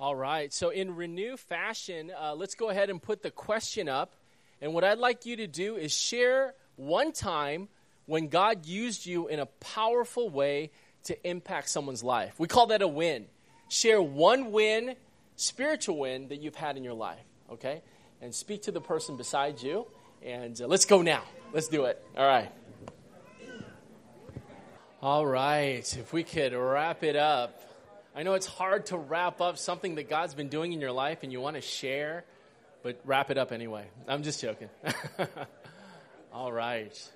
All right. So, in Renew fashion, uh, let's go ahead and put the question up. And what I'd like you to do is share one time when God used you in a powerful way to impact someone's life. We call that a win. Share one win, spiritual win, that you've had in your life, okay? And speak to the person beside you. And uh, let's go now. Let's do it. All right. All right. If we could wrap it up. I know it's hard to wrap up something that God's been doing in your life and you want to share, but wrap it up anyway. I'm just joking. All right.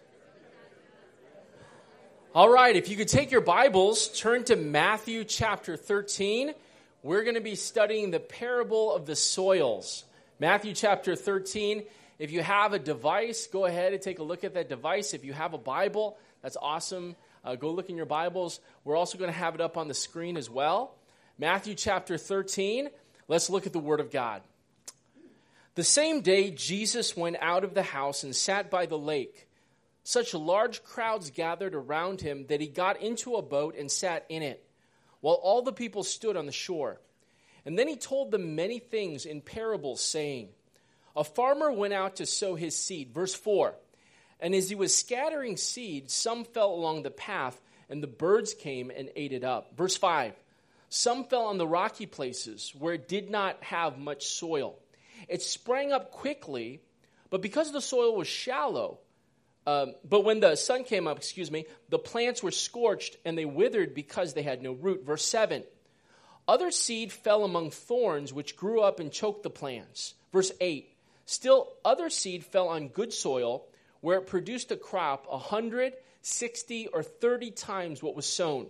All right, if you could take your Bibles, turn to Matthew chapter 13. We're going to be studying the parable of the soils. Matthew chapter 13. If you have a device, go ahead and take a look at that device. If you have a Bible, that's awesome. Uh, go look in your Bibles. We're also going to have it up on the screen as well. Matthew chapter 13. Let's look at the Word of God. The same day, Jesus went out of the house and sat by the lake. Such large crowds gathered around him that he got into a boat and sat in it, while all the people stood on the shore. And then he told them many things in parables, saying, A farmer went out to sow his seed. Verse 4 And as he was scattering seed, some fell along the path, and the birds came and ate it up. Verse 5 Some fell on the rocky places where it did not have much soil. It sprang up quickly, but because the soil was shallow, um, but when the sun came up, excuse me, the plants were scorched and they withered because they had no root. Verse 7. Other seed fell among thorns, which grew up and choked the plants. Verse 8. Still, other seed fell on good soil, where it produced a crop a hundred, sixty, or thirty times what was sown.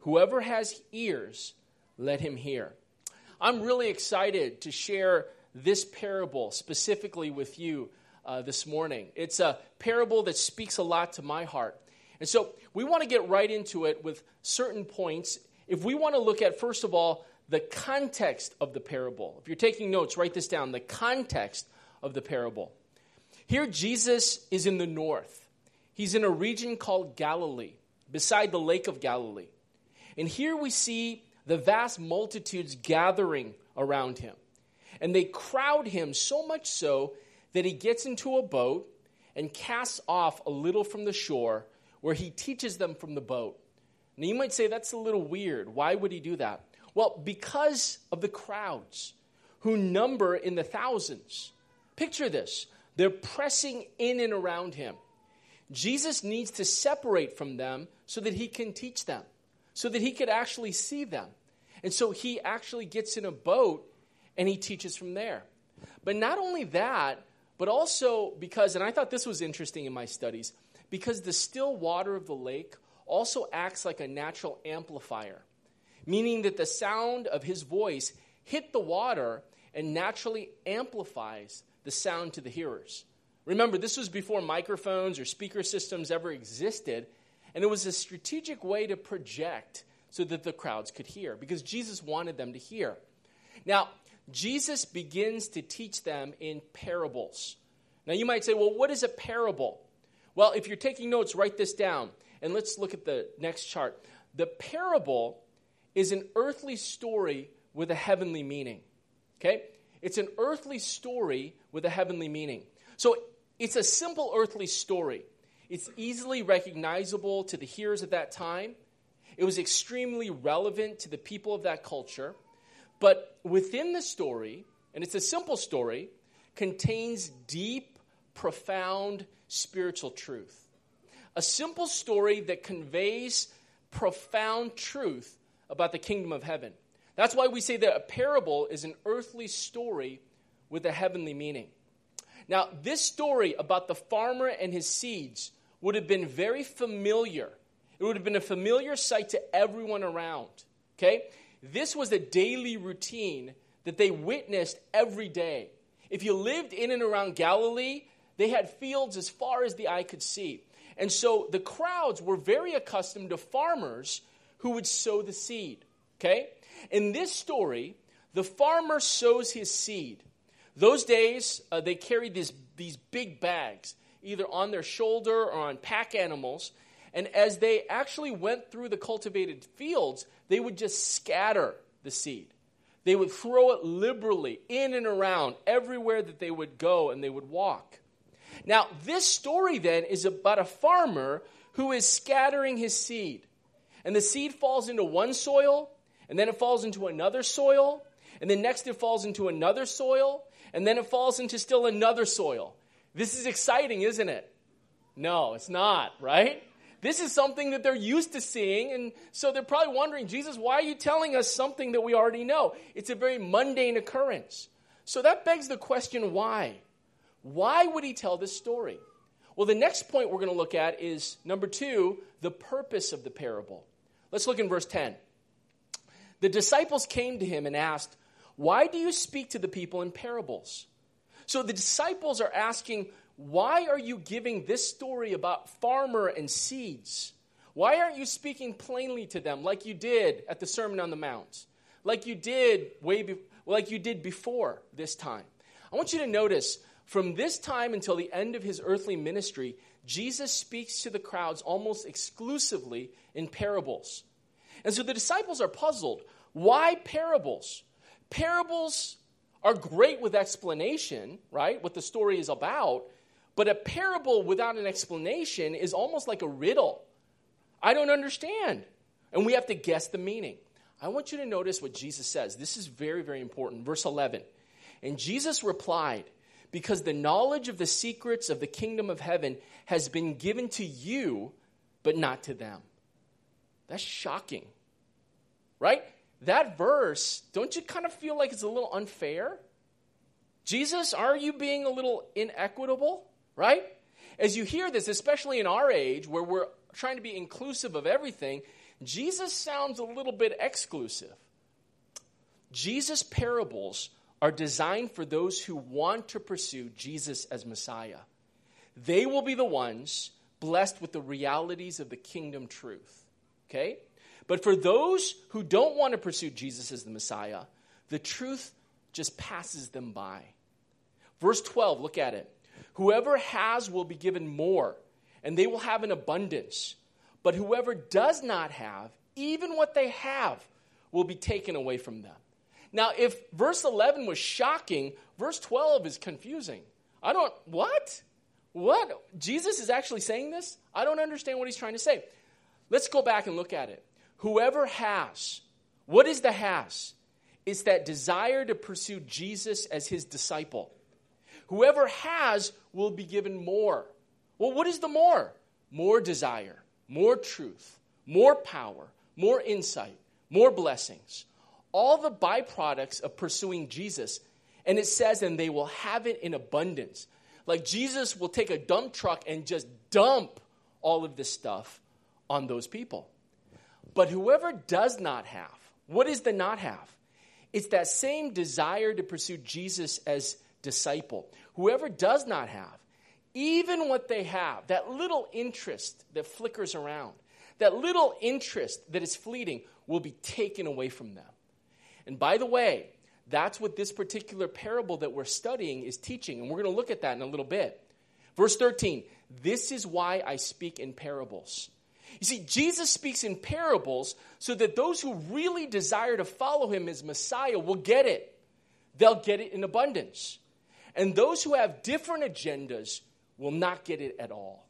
Whoever has ears, let him hear. I'm really excited to share this parable specifically with you uh, this morning. It's a parable that speaks a lot to my heart. And so we want to get right into it with certain points. If we want to look at, first of all, the context of the parable. If you're taking notes, write this down the context of the parable. Here, Jesus is in the north, he's in a region called Galilee, beside the Lake of Galilee. And here we see the vast multitudes gathering around him. And they crowd him so much so that he gets into a boat and casts off a little from the shore where he teaches them from the boat. Now, you might say that's a little weird. Why would he do that? Well, because of the crowds who number in the thousands. Picture this they're pressing in and around him. Jesus needs to separate from them so that he can teach them, so that he could actually see them. And so he actually gets in a boat and he teaches from there. But not only that, but also because, and I thought this was interesting in my studies, because the still water of the lake also acts like a natural amplifier, meaning that the sound of his voice hit the water and naturally amplifies the sound to the hearers. Remember, this was before microphones or speaker systems ever existed, and it was a strategic way to project so that the crowds could hear because Jesus wanted them to hear. Now, Jesus begins to teach them in parables. Now, you might say, well, what is a parable? Well, if you're taking notes, write this down. And let's look at the next chart. The parable is an earthly story with a heavenly meaning. Okay? It's an earthly story with a heavenly meaning. So it's a simple earthly story. It's easily recognizable to the hearers at that time. It was extremely relevant to the people of that culture. But within the story, and it's a simple story, contains deep, profound spiritual truth. A simple story that conveys profound truth about the kingdom of heaven. That's why we say that a parable is an earthly story with a heavenly meaning. Now, this story about the farmer and his seeds would have been very familiar. It would have been a familiar sight to everyone around. Okay? This was a daily routine that they witnessed every day. If you lived in and around Galilee, they had fields as far as the eye could see. And so the crowds were very accustomed to farmers who would sow the seed. Okay? In this story, the farmer sows his seed. Those days, uh, they carried these, these big bags, either on their shoulder or on pack animals. And as they actually went through the cultivated fields, they would just scatter the seed. They would throw it liberally in and around everywhere that they would go and they would walk. Now, this story then is about a farmer who is scattering his seed. And the seed falls into one soil, and then it falls into another soil, and then next it falls into another soil, and then it falls into still another soil. This is exciting, isn't it? No, it's not, right? This is something that they're used to seeing, and so they're probably wondering, Jesus, why are you telling us something that we already know? It's a very mundane occurrence. So that begs the question why? Why would he tell this story? Well, the next point we're going to look at is number two, the purpose of the parable. Let's look in verse 10. The disciples came to him and asked, Why do you speak to the people in parables? So the disciples are asking, Why are you giving this story about farmer and seeds? Why aren't you speaking plainly to them like you did at the Sermon on the Mount? Like you did way be- like you did before this time. I want you to notice from this time until the end of his earthly ministry, Jesus speaks to the crowds almost exclusively in parables. And so the disciples are puzzled. Why parables? Parables are great with explanation, right? What the story is about. But a parable without an explanation is almost like a riddle. I don't understand. And we have to guess the meaning. I want you to notice what Jesus says. This is very, very important. Verse 11. And Jesus replied, because the knowledge of the secrets of the kingdom of heaven has been given to you, but not to them. That's shocking, right? That verse, don't you kind of feel like it's a little unfair? Jesus, are you being a little inequitable, right? As you hear this, especially in our age where we're trying to be inclusive of everything, Jesus sounds a little bit exclusive. Jesus' parables are designed for those who want to pursue Jesus as Messiah. They will be the ones blessed with the realities of the kingdom truth. Okay? But for those who don't want to pursue Jesus as the Messiah, the truth just passes them by. Verse 12, look at it. Whoever has will be given more, and they will have an abundance. But whoever does not have, even what they have, will be taken away from them. Now, if verse 11 was shocking, verse 12 is confusing. I don't, what? What? Jesus is actually saying this? I don't understand what he's trying to say. Let's go back and look at it. Whoever has, what is the has? It's that desire to pursue Jesus as his disciple. Whoever has will be given more. Well, what is the more? More desire, more truth, more power, more insight, more blessings all the byproducts of pursuing Jesus. And it says, and they will have it in abundance. Like Jesus will take a dump truck and just dump all of this stuff on those people. But whoever does not have, what is the not have? It's that same desire to pursue Jesus as disciple. Whoever does not have, even what they have, that little interest that flickers around, that little interest that is fleeting, will be taken away from them. And by the way, that's what this particular parable that we're studying is teaching. And we're going to look at that in a little bit. Verse 13 This is why I speak in parables. You see, Jesus speaks in parables so that those who really desire to follow him as Messiah will get it. They'll get it in abundance. And those who have different agendas will not get it at all.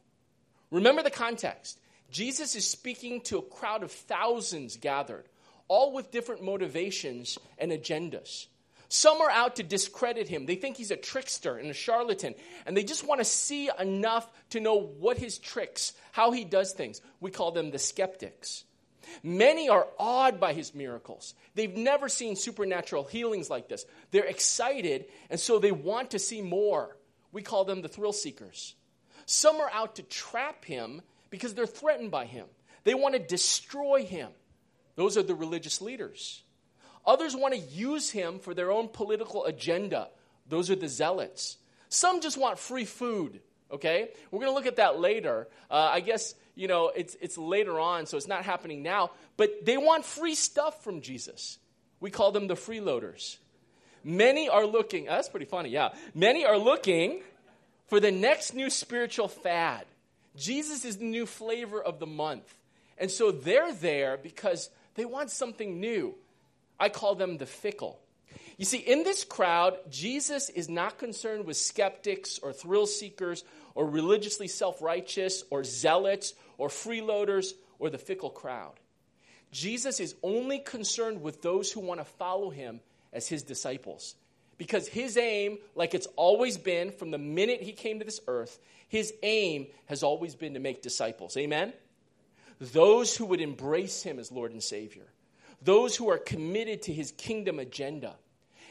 Remember the context. Jesus is speaking to a crowd of thousands gathered all with different motivations and agendas. Some are out to discredit him. They think he's a trickster and a charlatan, and they just want to see enough to know what his tricks, how he does things. We call them the skeptics. Many are awed by his miracles. They've never seen supernatural healings like this. They're excited, and so they want to see more. We call them the thrill seekers. Some are out to trap him because they're threatened by him. They want to destroy him. Those are the religious leaders. Others want to use him for their own political agenda. Those are the zealots. Some just want free food, okay? We're going to look at that later. Uh, I guess, you know, it's, it's later on, so it's not happening now. But they want free stuff from Jesus. We call them the freeloaders. Many are looking, oh, that's pretty funny, yeah. Many are looking for the next new spiritual fad. Jesus is the new flavor of the month. And so they're there because they want something new. I call them the fickle. You see, in this crowd, Jesus is not concerned with skeptics or thrill seekers or religiously self righteous or zealots or freeloaders or the fickle crowd. Jesus is only concerned with those who want to follow him as his disciples. Because his aim, like it's always been from the minute he came to this earth, his aim has always been to make disciples. Amen? Those who would embrace him as Lord and Savior, those who are committed to his kingdom agenda.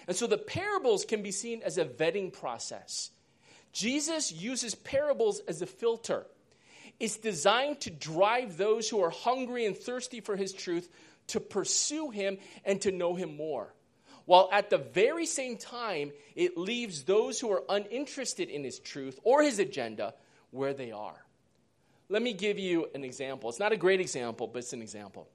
And so the parables can be seen as a vetting process. Jesus uses parables as a filter. It's designed to drive those who are hungry and thirsty for his truth to pursue him and to know him more. While at the very same time, it leaves those who are uninterested in his truth or his agenda where they are. Let me give you an example. It's not a great example, but it's an example.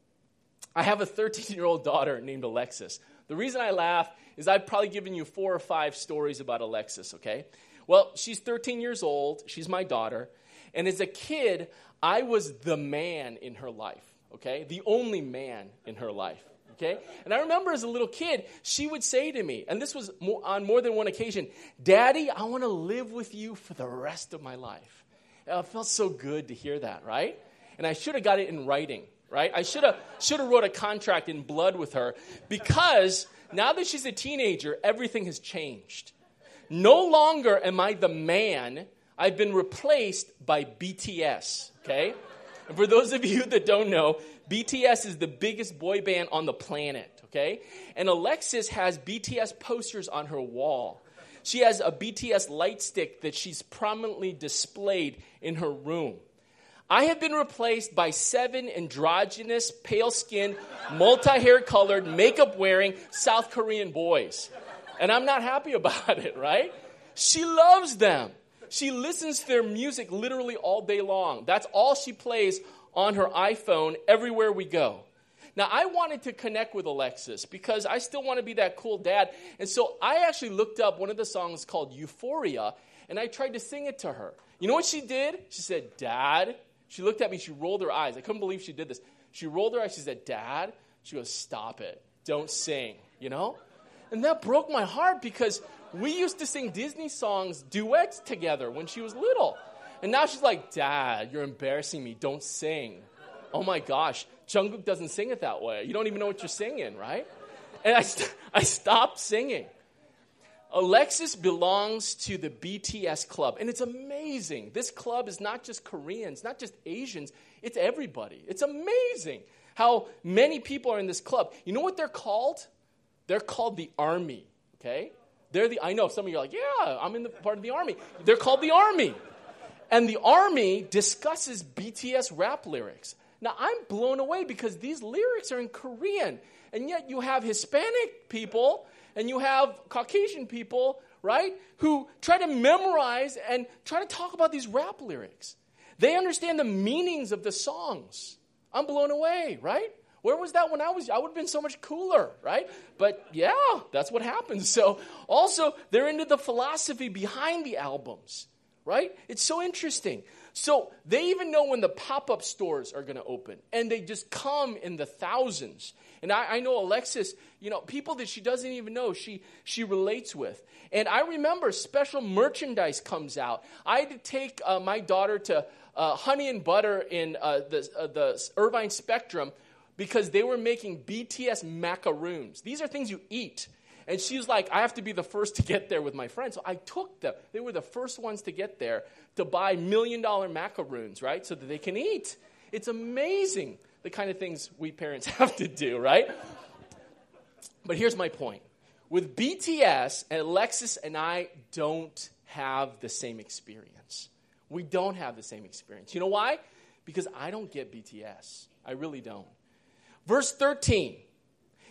I have a 13 year old daughter named Alexis. The reason I laugh is I've probably given you four or five stories about Alexis, okay? Well, she's 13 years old. She's my daughter. And as a kid, I was the man in her life, okay? The only man in her life, okay? And I remember as a little kid, she would say to me, and this was on more than one occasion, Daddy, I want to live with you for the rest of my life. And it felt so good to hear that, right? And I should have got it in writing, right? I should have should have wrote a contract in blood with her because now that she's a teenager, everything has changed. No longer am I the man, I've been replaced by BTS, okay? And for those of you that don't know, BTS is the biggest boy band on the planet, okay? And Alexis has BTS posters on her wall. She has a BTS light stick that she's prominently displayed in her room. I have been replaced by seven androgynous, pale skinned, multi hair colored, makeup wearing South Korean boys. And I'm not happy about it, right? She loves them. She listens to their music literally all day long. That's all she plays on her iPhone everywhere we go. Now, I wanted to connect with Alexis because I still want to be that cool dad. And so I actually looked up one of the songs called Euphoria and I tried to sing it to her. You know what she did? She said, Dad, she looked at me, she rolled her eyes. I couldn't believe she did this. She rolled her eyes, she said, Dad, she goes, Stop it. Don't sing, you know? And that broke my heart because we used to sing Disney songs, duets together when she was little. And now she's like, Dad, you're embarrassing me. Don't sing. Oh my gosh, Jungkook doesn't sing it that way. You don't even know what you're singing, right? And I, st- I stopped singing. Alexis belongs to the BTS club, and it's amazing. This club is not just Koreans, not just Asians, it's everybody. It's amazing how many people are in this club. You know what they're called? They're called the army, okay? They're the I know some of you are like, "Yeah, I'm in the part of the army." They're called the army. And the army discusses BTS rap lyrics. Now, I'm blown away because these lyrics are in Korean, and yet you have Hispanic people and you have Caucasian people, right, who try to memorize and try to talk about these rap lyrics. They understand the meanings of the songs. I'm blown away, right? Where was that when I was? I would have been so much cooler, right? But yeah, that's what happens. So also, they're into the philosophy behind the albums, right? It's so interesting. So they even know when the pop up stores are going to open, and they just come in the thousands. And I, I, know Alexis, you know, people that she doesn't even know, she, she relates with. And I remember special merchandise comes out. I had to take uh, my daughter to uh, Honey and Butter in uh, the, uh, the Irvine Spectrum because they were making BTS macaroons. These are things you eat. And she's like, I have to be the first to get there with my friends. So I took them. They were the first ones to get there to buy million dollar macaroons, right? So that they can eat. It's amazing the kind of things we parents have to do, right? But here's my point. With BTS, and Alexis and I don't have the same experience. We don't have the same experience. You know why? Because I don't get BTS. I really don't. Verse 13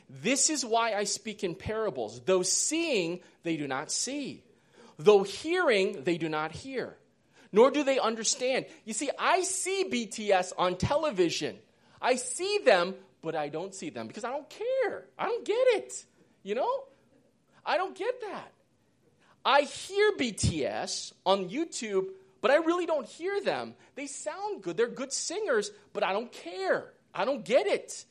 This is why I speak in parables. Though seeing, they do not see. Though hearing, they do not hear. Nor do they understand. You see, I see BTS on television. I see them, but I don't see them because I don't care. I don't get it. You know? I don't get that. I hear BTS on YouTube, but I really don't hear them. They sound good. They're good singers, but I don't care. I don't get it.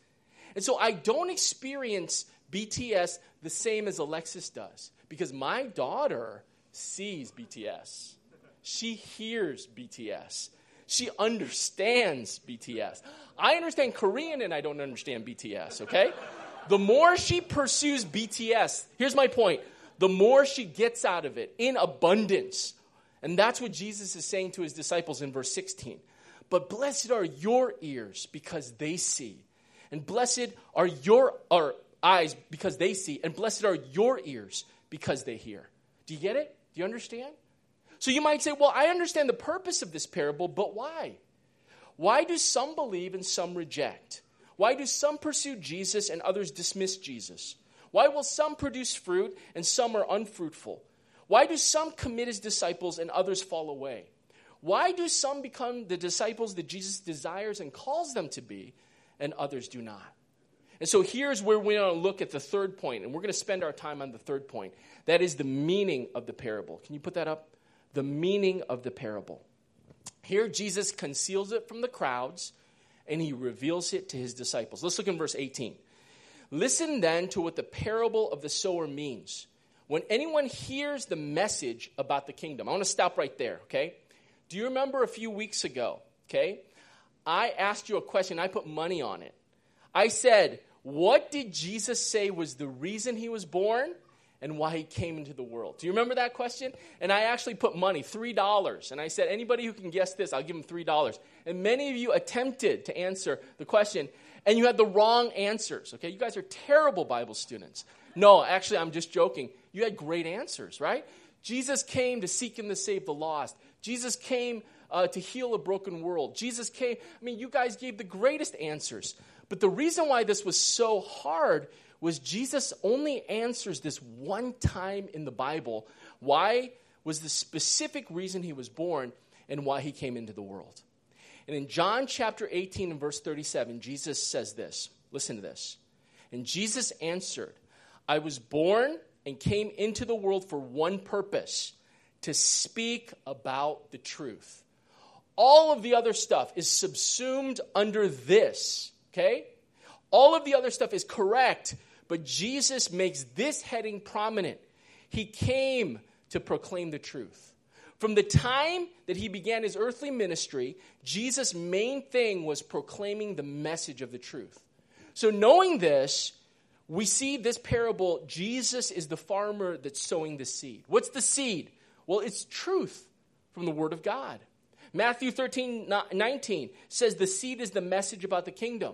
And so I don't experience BTS the same as Alexis does because my daughter sees BTS. She hears BTS. She understands BTS. I understand Korean and I don't understand BTS, okay? the more she pursues BTS, here's my point the more she gets out of it in abundance. And that's what Jesus is saying to his disciples in verse 16. But blessed are your ears because they see, and blessed are your are eyes because they see, and blessed are your ears because they hear. Do you get it? Do you understand? So you might say, well, I understand the purpose of this parable, but why? Why do some believe and some reject? Why do some pursue Jesus and others dismiss Jesus? Why will some produce fruit and some are unfruitful? Why do some commit as disciples and others fall away? Why do some become the disciples that Jesus desires and calls them to be, and others do not? And so here's where we're going to look at the third point, and we're going to spend our time on the third point. That is the meaning of the parable. Can you put that up? The meaning of the parable. Here, Jesus conceals it from the crowds and he reveals it to his disciples. Let's look in verse 18. Listen then to what the parable of the sower means. When anyone hears the message about the kingdom, I want to stop right there, okay? Do you remember a few weeks ago, okay? I asked you a question, I put money on it. I said, what did Jesus say was the reason he was born and why he came into the world? Do you remember that question? And I actually put money, $3. And I said, anybody who can guess this, I'll give them $3. And many of you attempted to answer the question, and you had the wrong answers. Okay, you guys are terrible Bible students. No, actually, I'm just joking. You had great answers, right? Jesus came to seek and to save the lost. Jesus came uh, to heal a broken world. Jesus came, I mean, you guys gave the greatest answers. But the reason why this was so hard was Jesus only answers this one time in the Bible. Why was the specific reason he was born and why he came into the world. And in John chapter 18 and verse 37, Jesus says this. Listen to this. And Jesus answered, I was born and came into the world for one purpose to speak about the truth. All of the other stuff is subsumed under this okay? All of the other stuff is correct, but Jesus makes this heading prominent. He came to proclaim the truth. From the time that he began his earthly ministry, Jesus' main thing was proclaiming the message of the truth. So, knowing this, we see this parable Jesus is the farmer that's sowing the seed. What's the seed? Well, it's truth from the Word of God. Matthew 13, 19 says the seed is the message about the kingdom.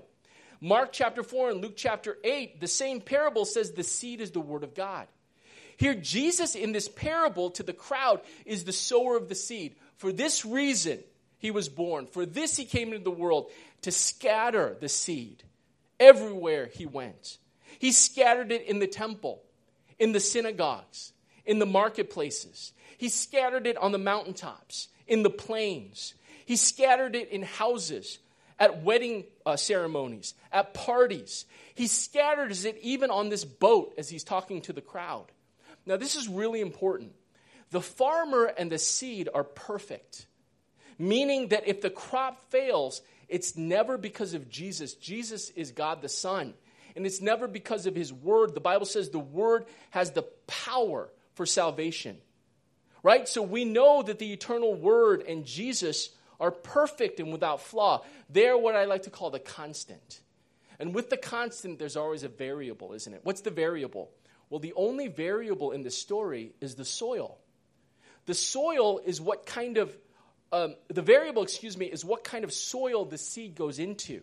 Mark chapter 4 and Luke chapter 8, the same parable says the seed is the word of God. Here, Jesus in this parable to the crowd is the sower of the seed. For this reason, he was born. For this, he came into the world to scatter the seed everywhere he went. He scattered it in the temple, in the synagogues, in the marketplaces. He scattered it on the mountaintops, in the plains. He scattered it in houses at wedding uh, ceremonies, at parties. He scatters it even on this boat as he's talking to the crowd. Now, this is really important. The farmer and the seed are perfect, meaning that if the crop fails, it's never because of Jesus. Jesus is God the Son. And it's never because of his word. The Bible says the word has the power for salvation. Right? So we know that the eternal word and Jesus are perfect and without flaw. They're what I like to call the constant. And with the constant, there's always a variable, isn't it? What's the variable? Well, the only variable in the story is the soil. The soil is what kind of, um, the variable, excuse me, is what kind of soil the seed goes into.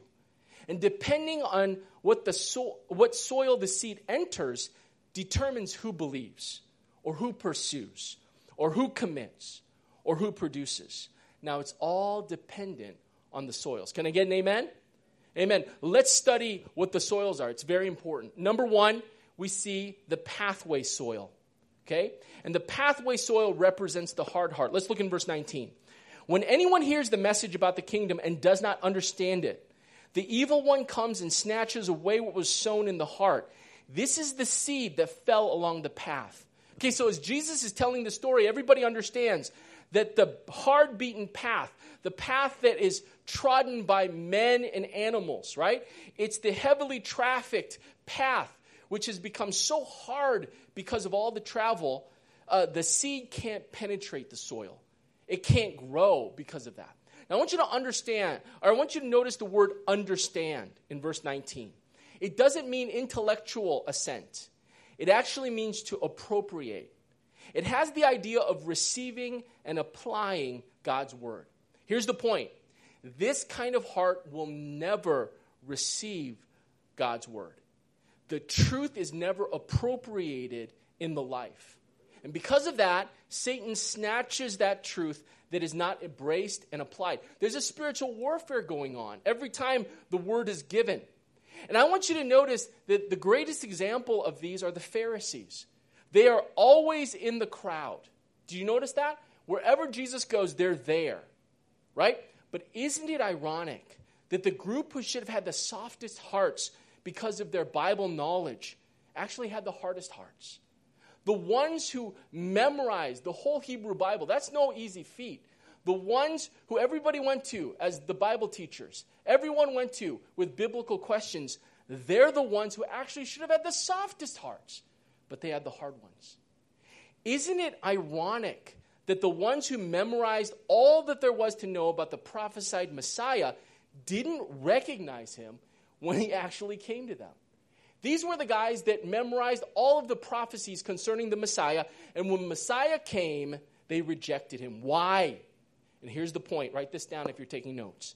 And depending on what, the so, what soil the seed enters, determines who believes, or who pursues, or who commits, or who produces. Now, it's all dependent on the soils. Can I get an amen? Amen. Let's study what the soils are. It's very important. Number one, we see the pathway soil. Okay? And the pathway soil represents the hard heart. Let's look in verse 19. When anyone hears the message about the kingdom and does not understand it, the evil one comes and snatches away what was sown in the heart. This is the seed that fell along the path. Okay, so as Jesus is telling the story, everybody understands that the hard beaten path, the path that is trodden by men and animals, right? It's the heavily trafficked path which has become so hard because of all the travel, uh, the seed can't penetrate the soil. It can't grow because of that. Now, I want you to understand, or I want you to notice the word understand in verse 19. It doesn't mean intellectual assent, it actually means to appropriate. It has the idea of receiving and applying God's word. Here's the point this kind of heart will never receive God's word. The truth is never appropriated in the life. And because of that, Satan snatches that truth that is not embraced and applied. There's a spiritual warfare going on every time the word is given. And I want you to notice that the greatest example of these are the Pharisees. They are always in the crowd. Do you notice that? Wherever Jesus goes, they're there, right? But isn't it ironic that the group who should have had the softest hearts because of their Bible knowledge actually had the hardest hearts? The ones who memorized the whole Hebrew Bible, that's no easy feat. The ones who everybody went to as the Bible teachers, everyone went to with biblical questions, they're the ones who actually should have had the softest hearts, but they had the hard ones. Isn't it ironic that the ones who memorized all that there was to know about the prophesied Messiah didn't recognize him when he actually came to them. These were the guys that memorized all of the prophecies concerning the Messiah, and when Messiah came, they rejected him. Why? And here's the point write this down if you're taking notes.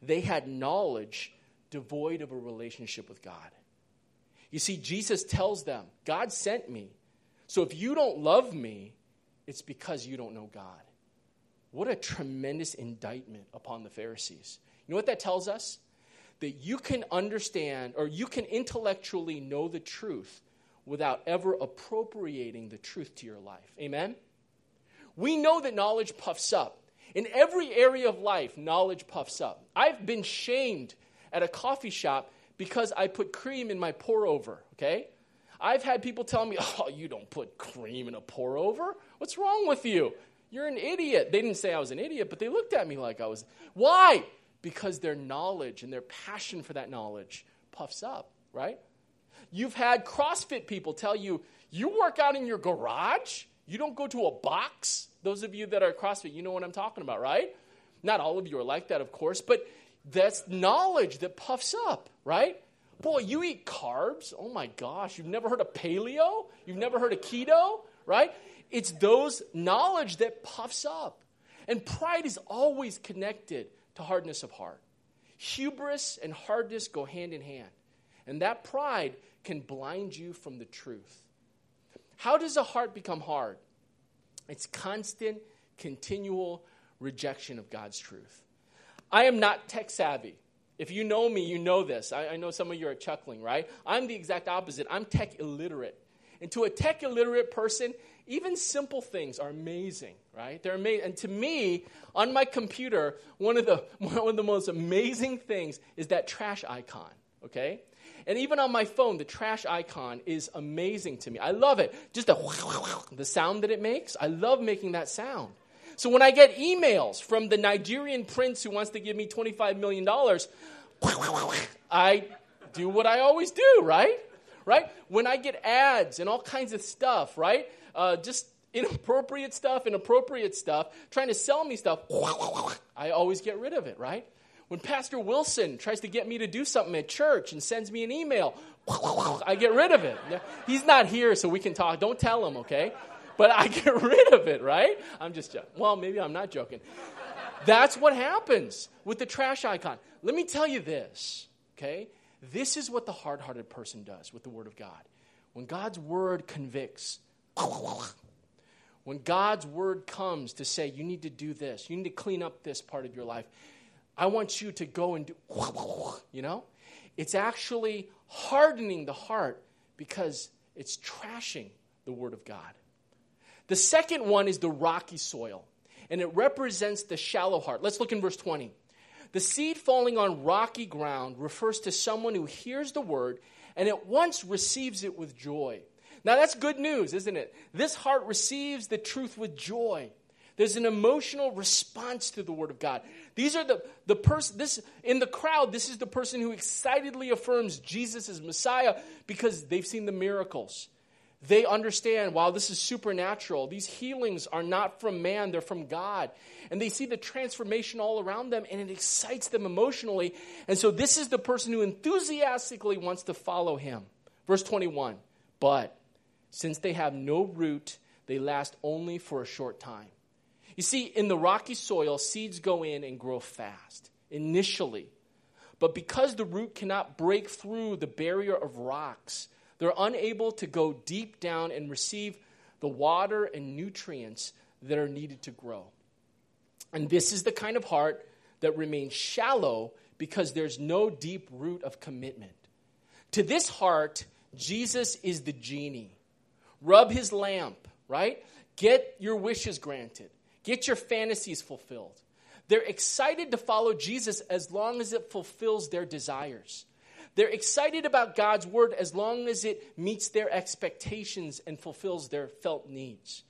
They had knowledge devoid of a relationship with God. You see, Jesus tells them, God sent me. So if you don't love me, it's because you don't know God. What a tremendous indictment upon the Pharisees. You know what that tells us? That you can understand or you can intellectually know the truth without ever appropriating the truth to your life. Amen? We know that knowledge puffs up. In every area of life, knowledge puffs up. I've been shamed at a coffee shop because I put cream in my pour over, okay? I've had people tell me, oh, you don't put cream in a pour over. What's wrong with you? You're an idiot. They didn't say I was an idiot, but they looked at me like I was. Why? Because their knowledge and their passion for that knowledge puffs up, right? You've had CrossFit people tell you, you work out in your garage? You don't go to a box? Those of you that are CrossFit, you know what I'm talking about, right? Not all of you are like that, of course, but that's knowledge that puffs up, right? Boy, you eat carbs? Oh my gosh, you've never heard of paleo? You've never heard of keto, right? It's those knowledge that puffs up. And pride is always connected to hardness of heart. Hubris and hardness go hand in hand. And that pride can blind you from the truth. How does a heart become hard? It's constant, continual rejection of God's truth. I am not tech savvy. If you know me, you know this. I, I know some of you are chuckling, right? I'm the exact opposite. I'm tech illiterate. And to a tech illiterate person, even simple things are amazing, right? They're amazing. And to me, on my computer, one of the one of the most amazing things is that trash icon, okay? And even on my phone, the trash icon is amazing to me. I love it. Just the the sound that it makes. I love making that sound. So when I get emails from the Nigerian prince who wants to give me $25 million, I do what I always do, right? Right? When I get ads and all kinds of stuff, right? Uh, just inappropriate stuff, inappropriate stuff, trying to sell me stuff, I always get rid of it, right? When Pastor Wilson tries to get me to do something at church and sends me an email, I get rid of it. He's not here, so we can talk. Don't tell him, okay? But I get rid of it, right? I'm just joking. Well, maybe I'm not joking. That's what happens with the trash icon. Let me tell you this, okay? This is what the hard hearted person does with the Word of God. When God's Word convicts, when God's Word comes to say, you need to do this, you need to clean up this part of your life, I want you to go and do, you know? It's actually hardening the heart because it's trashing the Word of God. The second one is the rocky soil and it represents the shallow heart. Let's look in verse 20. The seed falling on rocky ground refers to someone who hears the word and at once receives it with joy. Now, that's good news, isn't it? This heart receives the truth with joy. There's an emotional response to the word of God. These are the, the person, this, in the crowd, this is the person who excitedly affirms Jesus is Messiah because they've seen the miracles. They understand, wow, this is supernatural. These healings are not from man, they're from God. And they see the transformation all around them, and it excites them emotionally. And so, this is the person who enthusiastically wants to follow him. Verse 21 But since they have no root, they last only for a short time. You see, in the rocky soil, seeds go in and grow fast initially. But because the root cannot break through the barrier of rocks, they're unable to go deep down and receive the water and nutrients that are needed to grow. And this is the kind of heart that remains shallow because there's no deep root of commitment. To this heart, Jesus is the genie. Rub his lamp, right? Get your wishes granted. Get your fantasies fulfilled. They're excited to follow Jesus as long as it fulfills their desires. They're excited about God's word as long as it meets their expectations and fulfills their felt needs.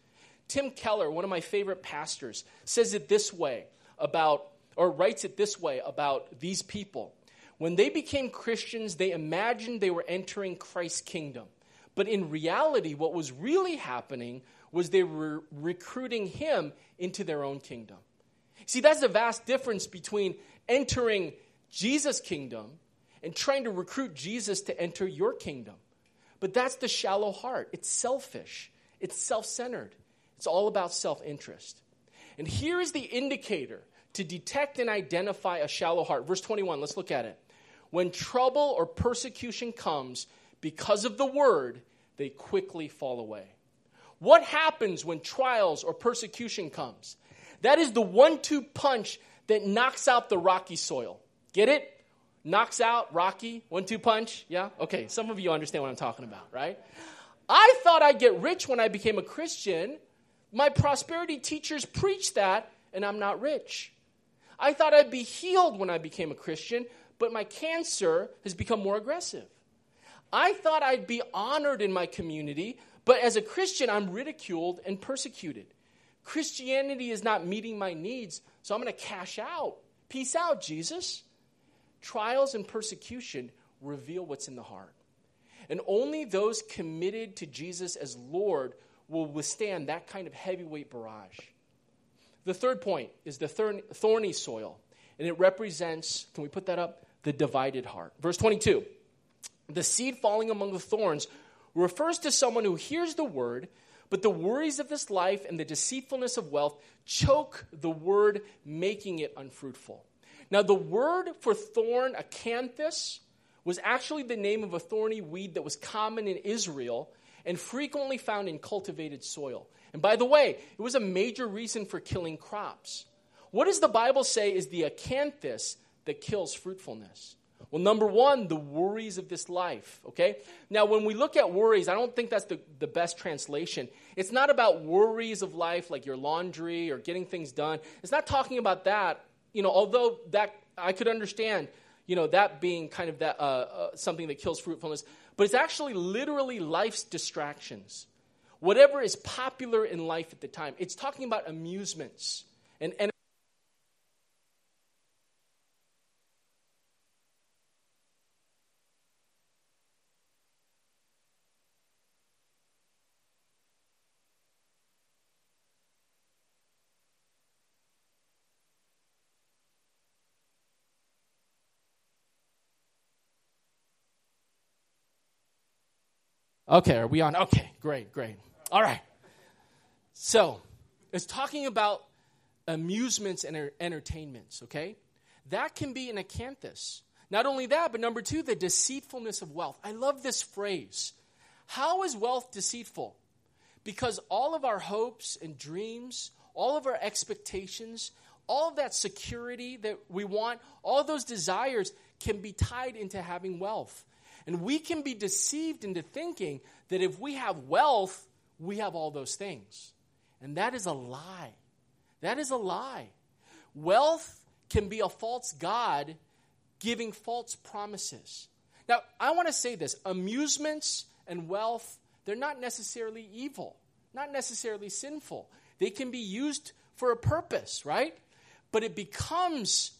Tim Keller, one of my favorite pastors, says it this way about, or writes it this way about these people. When they became Christians, they imagined they were entering Christ's kingdom. But in reality, what was really happening was they were recruiting him into their own kingdom. See, that's the vast difference between entering Jesus' kingdom and trying to recruit Jesus to enter your kingdom. But that's the shallow heart. It's selfish, it's self centered, it's all about self interest. And here is the indicator to detect and identify a shallow heart. Verse 21, let's look at it. When trouble or persecution comes because of the word, they quickly fall away. What happens when trials or persecution comes? That is the one two punch that knocks out the rocky soil. Get it? Knocks out, rocky, one two punch. Yeah? Okay, some of you understand what I'm talking about, right? I thought I'd get rich when I became a Christian. My prosperity teachers preach that, and I'm not rich. I thought I'd be healed when I became a Christian, but my cancer has become more aggressive. I thought I'd be honored in my community, but as a Christian, I'm ridiculed and persecuted. Christianity is not meeting my needs, so I'm going to cash out. Peace out, Jesus. Trials and persecution reveal what's in the heart. And only those committed to Jesus as Lord will withstand that kind of heavyweight barrage. The third point is the thorny soil, and it represents, can we put that up? The divided heart. Verse 22 the seed falling among the thorns refers to someone who hears the word, but the worries of this life and the deceitfulness of wealth choke the word, making it unfruitful. Now, the word for thorn, acanthus, was actually the name of a thorny weed that was common in Israel and frequently found in cultivated soil. And by the way, it was a major reason for killing crops. What does the Bible say is the acanthus that kills fruitfulness? Well, number one, the worries of this life, okay? Now, when we look at worries, I don't think that's the, the best translation. It's not about worries of life like your laundry or getting things done. It's not talking about that, you know, although that I could understand, you know, that being kind of that, uh, uh, something that kills fruitfulness. But it's actually literally life's distractions. Whatever is popular in life at the time. It's talking about amusements and, and Okay, are we on? Okay, great, great. All right. So, it's talking about amusements and er, entertainments, okay? That can be an acanthus. Not only that, but number two, the deceitfulness of wealth. I love this phrase. How is wealth deceitful? Because all of our hopes and dreams, all of our expectations, all of that security that we want, all those desires can be tied into having wealth. And we can be deceived into thinking that if we have wealth, we have all those things. And that is a lie. That is a lie. Wealth can be a false God giving false promises. Now, I want to say this amusements and wealth, they're not necessarily evil, not necessarily sinful. They can be used for a purpose, right? But it becomes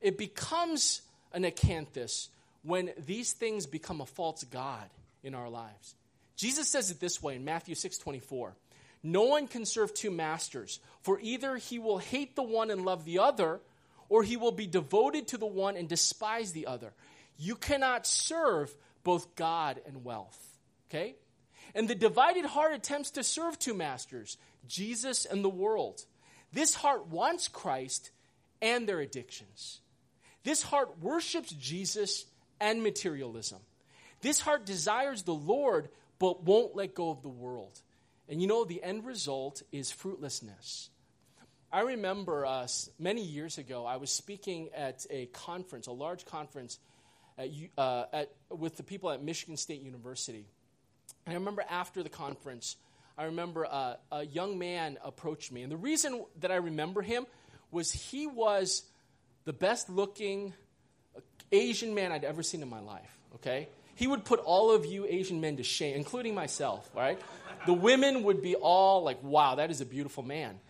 it becomes an acanthus when these things become a false god in our lives. Jesus says it this way in Matthew 6:24. No one can serve two masters, for either he will hate the one and love the other, or he will be devoted to the one and despise the other. You cannot serve both God and wealth. Okay? And the divided heart attempts to serve two masters, Jesus and the world. This heart wants Christ and their addictions. This heart worships Jesus and materialism. This heart desires the Lord but won't let go of the world. And you know, the end result is fruitlessness. I remember uh, many years ago, I was speaking at a conference, a large conference, at, uh, at, with the people at Michigan State University. And I remember after the conference, I remember uh, a young man approached me. And the reason that I remember him was he was the best looking Asian man I'd ever seen in my life, okay? He would put all of you Asian men to shame, including myself, right? The women would be all like, wow, that is a beautiful man.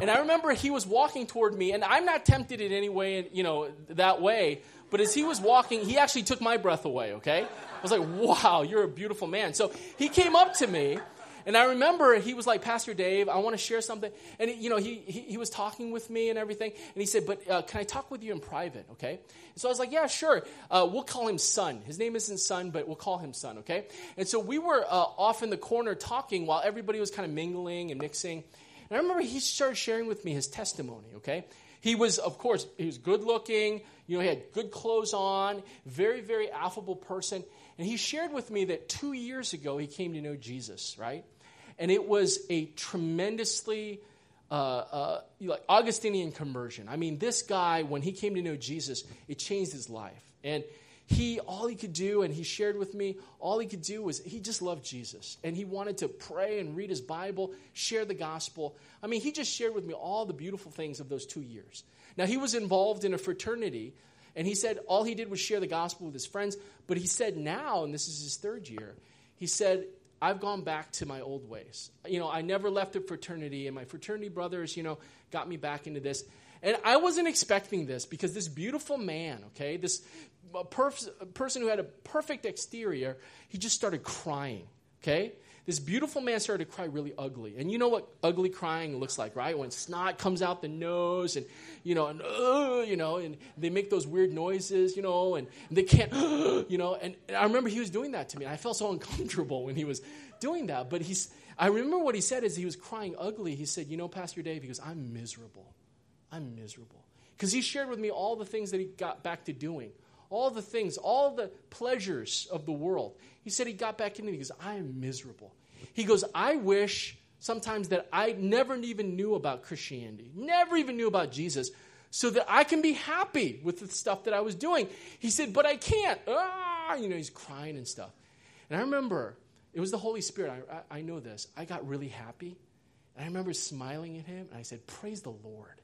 And I remember he was walking toward me, and I'm not tempted in any way, you know, that way. But as he was walking, he actually took my breath away, okay? I was like, wow, you're a beautiful man. So he came up to me, and I remember he was like, Pastor Dave, I want to share something. And, you know, he, he, he was talking with me and everything. And he said, But uh, can I talk with you in private, okay? And so I was like, Yeah, sure. Uh, we'll call him Son. His name isn't Son, but we'll call him Son, okay? And so we were uh, off in the corner talking while everybody was kind of mingling and mixing. And I remember he started sharing with me his testimony, okay? He was, of course, he was good looking. You know, he had good clothes on, very, very affable person. And he shared with me that two years ago he came to know Jesus, right? And it was a tremendously uh, uh, like Augustinian conversion. I mean, this guy, when he came to know Jesus, it changed his life. And he, all he could do, and he shared with me, all he could do was he just loved Jesus. And he wanted to pray and read his Bible, share the gospel. I mean, he just shared with me all the beautiful things of those two years. Now, he was involved in a fraternity, and he said all he did was share the gospel with his friends. But he said now, and this is his third year, he said I've gone back to my old ways. You know, I never left a fraternity, and my fraternity brothers, you know, got me back into this. And I wasn't expecting this because this beautiful man, okay, this perf- person who had a perfect exterior, he just started crying, okay? This beautiful man started to cry really ugly. And you know what ugly crying looks like, right? When snot comes out the nose and, you know, and, uh, you know, and they make those weird noises, you know, and, they can't, uh, you know. And, and I remember he was doing that to me. I felt so uncomfortable when he was doing that. But he's, I remember what he said as he was crying ugly. He said, you know, Pastor Dave, he goes, I'm miserable. I'm miserable. Because he shared with me all the things that he got back to doing all the things, all the pleasures of the world. He said he got back into it. He goes, I am miserable. He goes, I wish sometimes that I never even knew about Christianity, never even knew about Jesus, so that I can be happy with the stuff that I was doing. He said, but I can't. Ah, you know, he's crying and stuff. And I remember it was the Holy Spirit. I, I, I know this. I got really happy. And I remember smiling at him, and I said, Praise the Lord.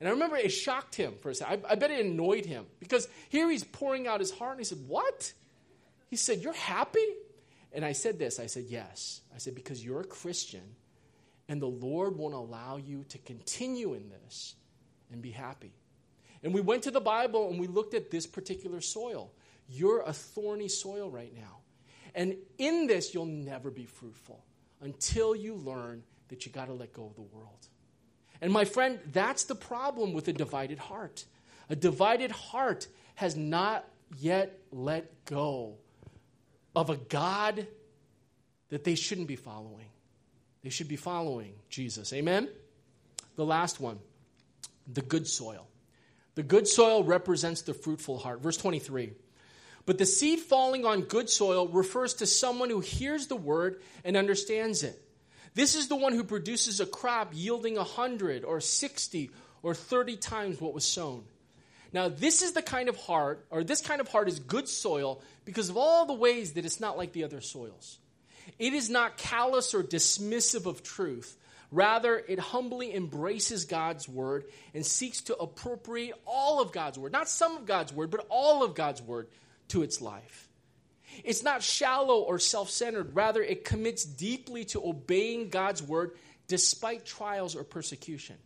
And I remember it shocked him for a second. I, I bet it annoyed him because here he's pouring out his heart, and he said, What? He said, You're happy? And I said this I said, Yes. I said, Because you're a Christian, and the Lord won't allow you to continue in this and be happy. And we went to the Bible and we looked at this particular soil. You're a thorny soil right now. And in this, you'll never be fruitful until you learn that you got to let go of the world. And my friend, that's the problem with a divided heart. A divided heart has not yet let go of a God that they shouldn't be following. They should be following Jesus. Amen? The last one the good soil. The good soil represents the fruitful heart. Verse 23. But the seed falling on good soil refers to someone who hears the word and understands it. This is the one who produces a crop yielding 100 or 60 or 30 times what was sown. Now, this is the kind of heart, or this kind of heart is good soil because of all the ways that it's not like the other soils. It is not callous or dismissive of truth. Rather, it humbly embraces God's word and seeks to appropriate all of God's word, not some of God's word, but all of God's word to its life. It's not shallow or self centered. Rather, it commits deeply to obeying God's word despite trials or persecution.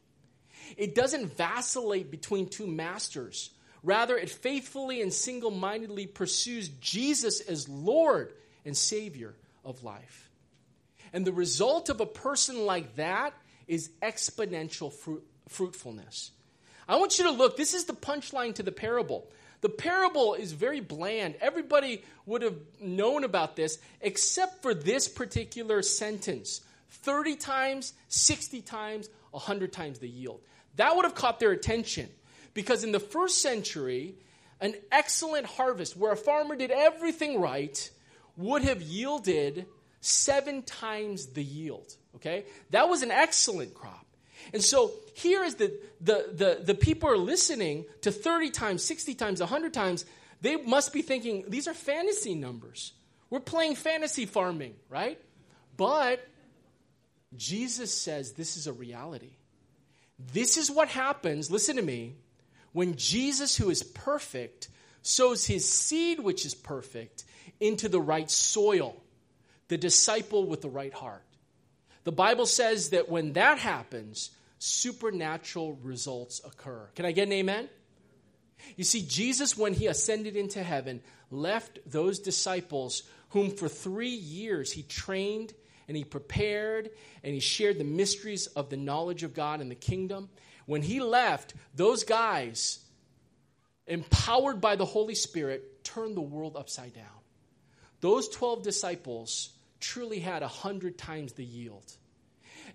It doesn't vacillate between two masters. Rather, it faithfully and single mindedly pursues Jesus as Lord and Savior of life. And the result of a person like that is exponential fruit, fruitfulness. I want you to look, this is the punchline to the parable. The parable is very bland. Everybody would have known about this except for this particular sentence 30 times, 60 times, 100 times the yield. That would have caught their attention because in the first century, an excellent harvest where a farmer did everything right would have yielded seven times the yield. Okay? That was an excellent crop. And so here is the, the, the, the people are listening to 30 times, 60 times, 100 times. They must be thinking, these are fantasy numbers. We're playing fantasy farming, right? But Jesus says this is a reality. This is what happens, listen to me, when Jesus, who is perfect, sows his seed, which is perfect, into the right soil, the disciple with the right heart. The Bible says that when that happens, supernatural results occur. Can I get an amen? You see, Jesus, when he ascended into heaven, left those disciples whom for three years he trained and he prepared and he shared the mysteries of the knowledge of God and the kingdom. When he left, those guys, empowered by the Holy Spirit, turned the world upside down. Those 12 disciples truly had a hundred times the yield.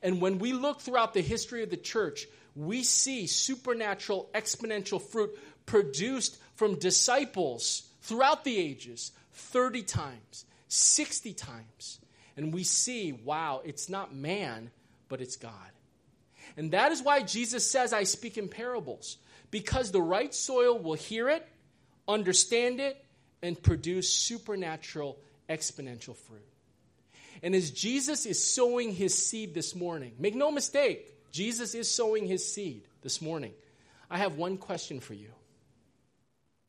And when we look throughout the history of the church, we see supernatural, exponential fruit produced from disciples throughout the ages 30 times, 60 times. And we see, wow, it's not man, but it's God. And that is why Jesus says, I speak in parables, because the right soil will hear it, understand it, and produce supernatural, exponential fruit. And as Jesus is sowing his seed this morning, make no mistake, Jesus is sowing his seed this morning. I have one question for you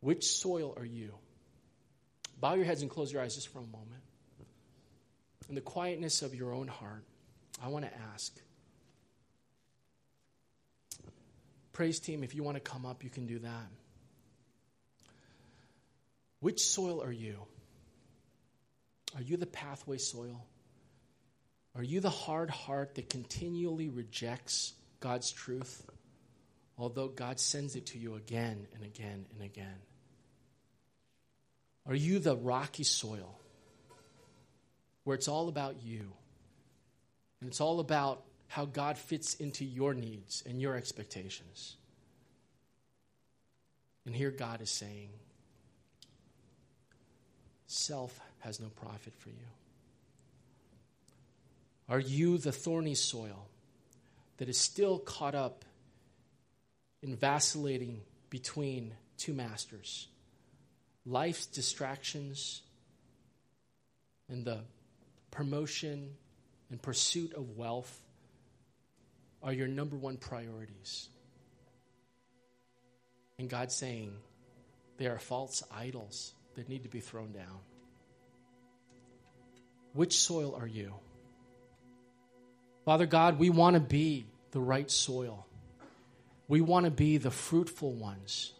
Which soil are you? Bow your heads and close your eyes just for a moment. In the quietness of your own heart, I want to ask. Praise team, if you want to come up, you can do that. Which soil are you? Are you the pathway soil? Are you the hard heart that continually rejects God's truth, although God sends it to you again and again and again? Are you the rocky soil where it's all about you and it's all about how God fits into your needs and your expectations? And here God is saying, self has no profit for you. Are you the thorny soil that is still caught up in vacillating between two masters? Life's distractions and the promotion and pursuit of wealth are your number one priorities. And God's saying they are false idols that need to be thrown down. Which soil are you? Father God, we want to be the right soil. We want to be the fruitful ones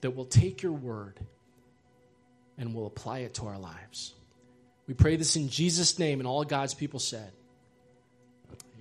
that will take your word and will apply it to our lives. We pray this in Jesus' name, and all God's people said.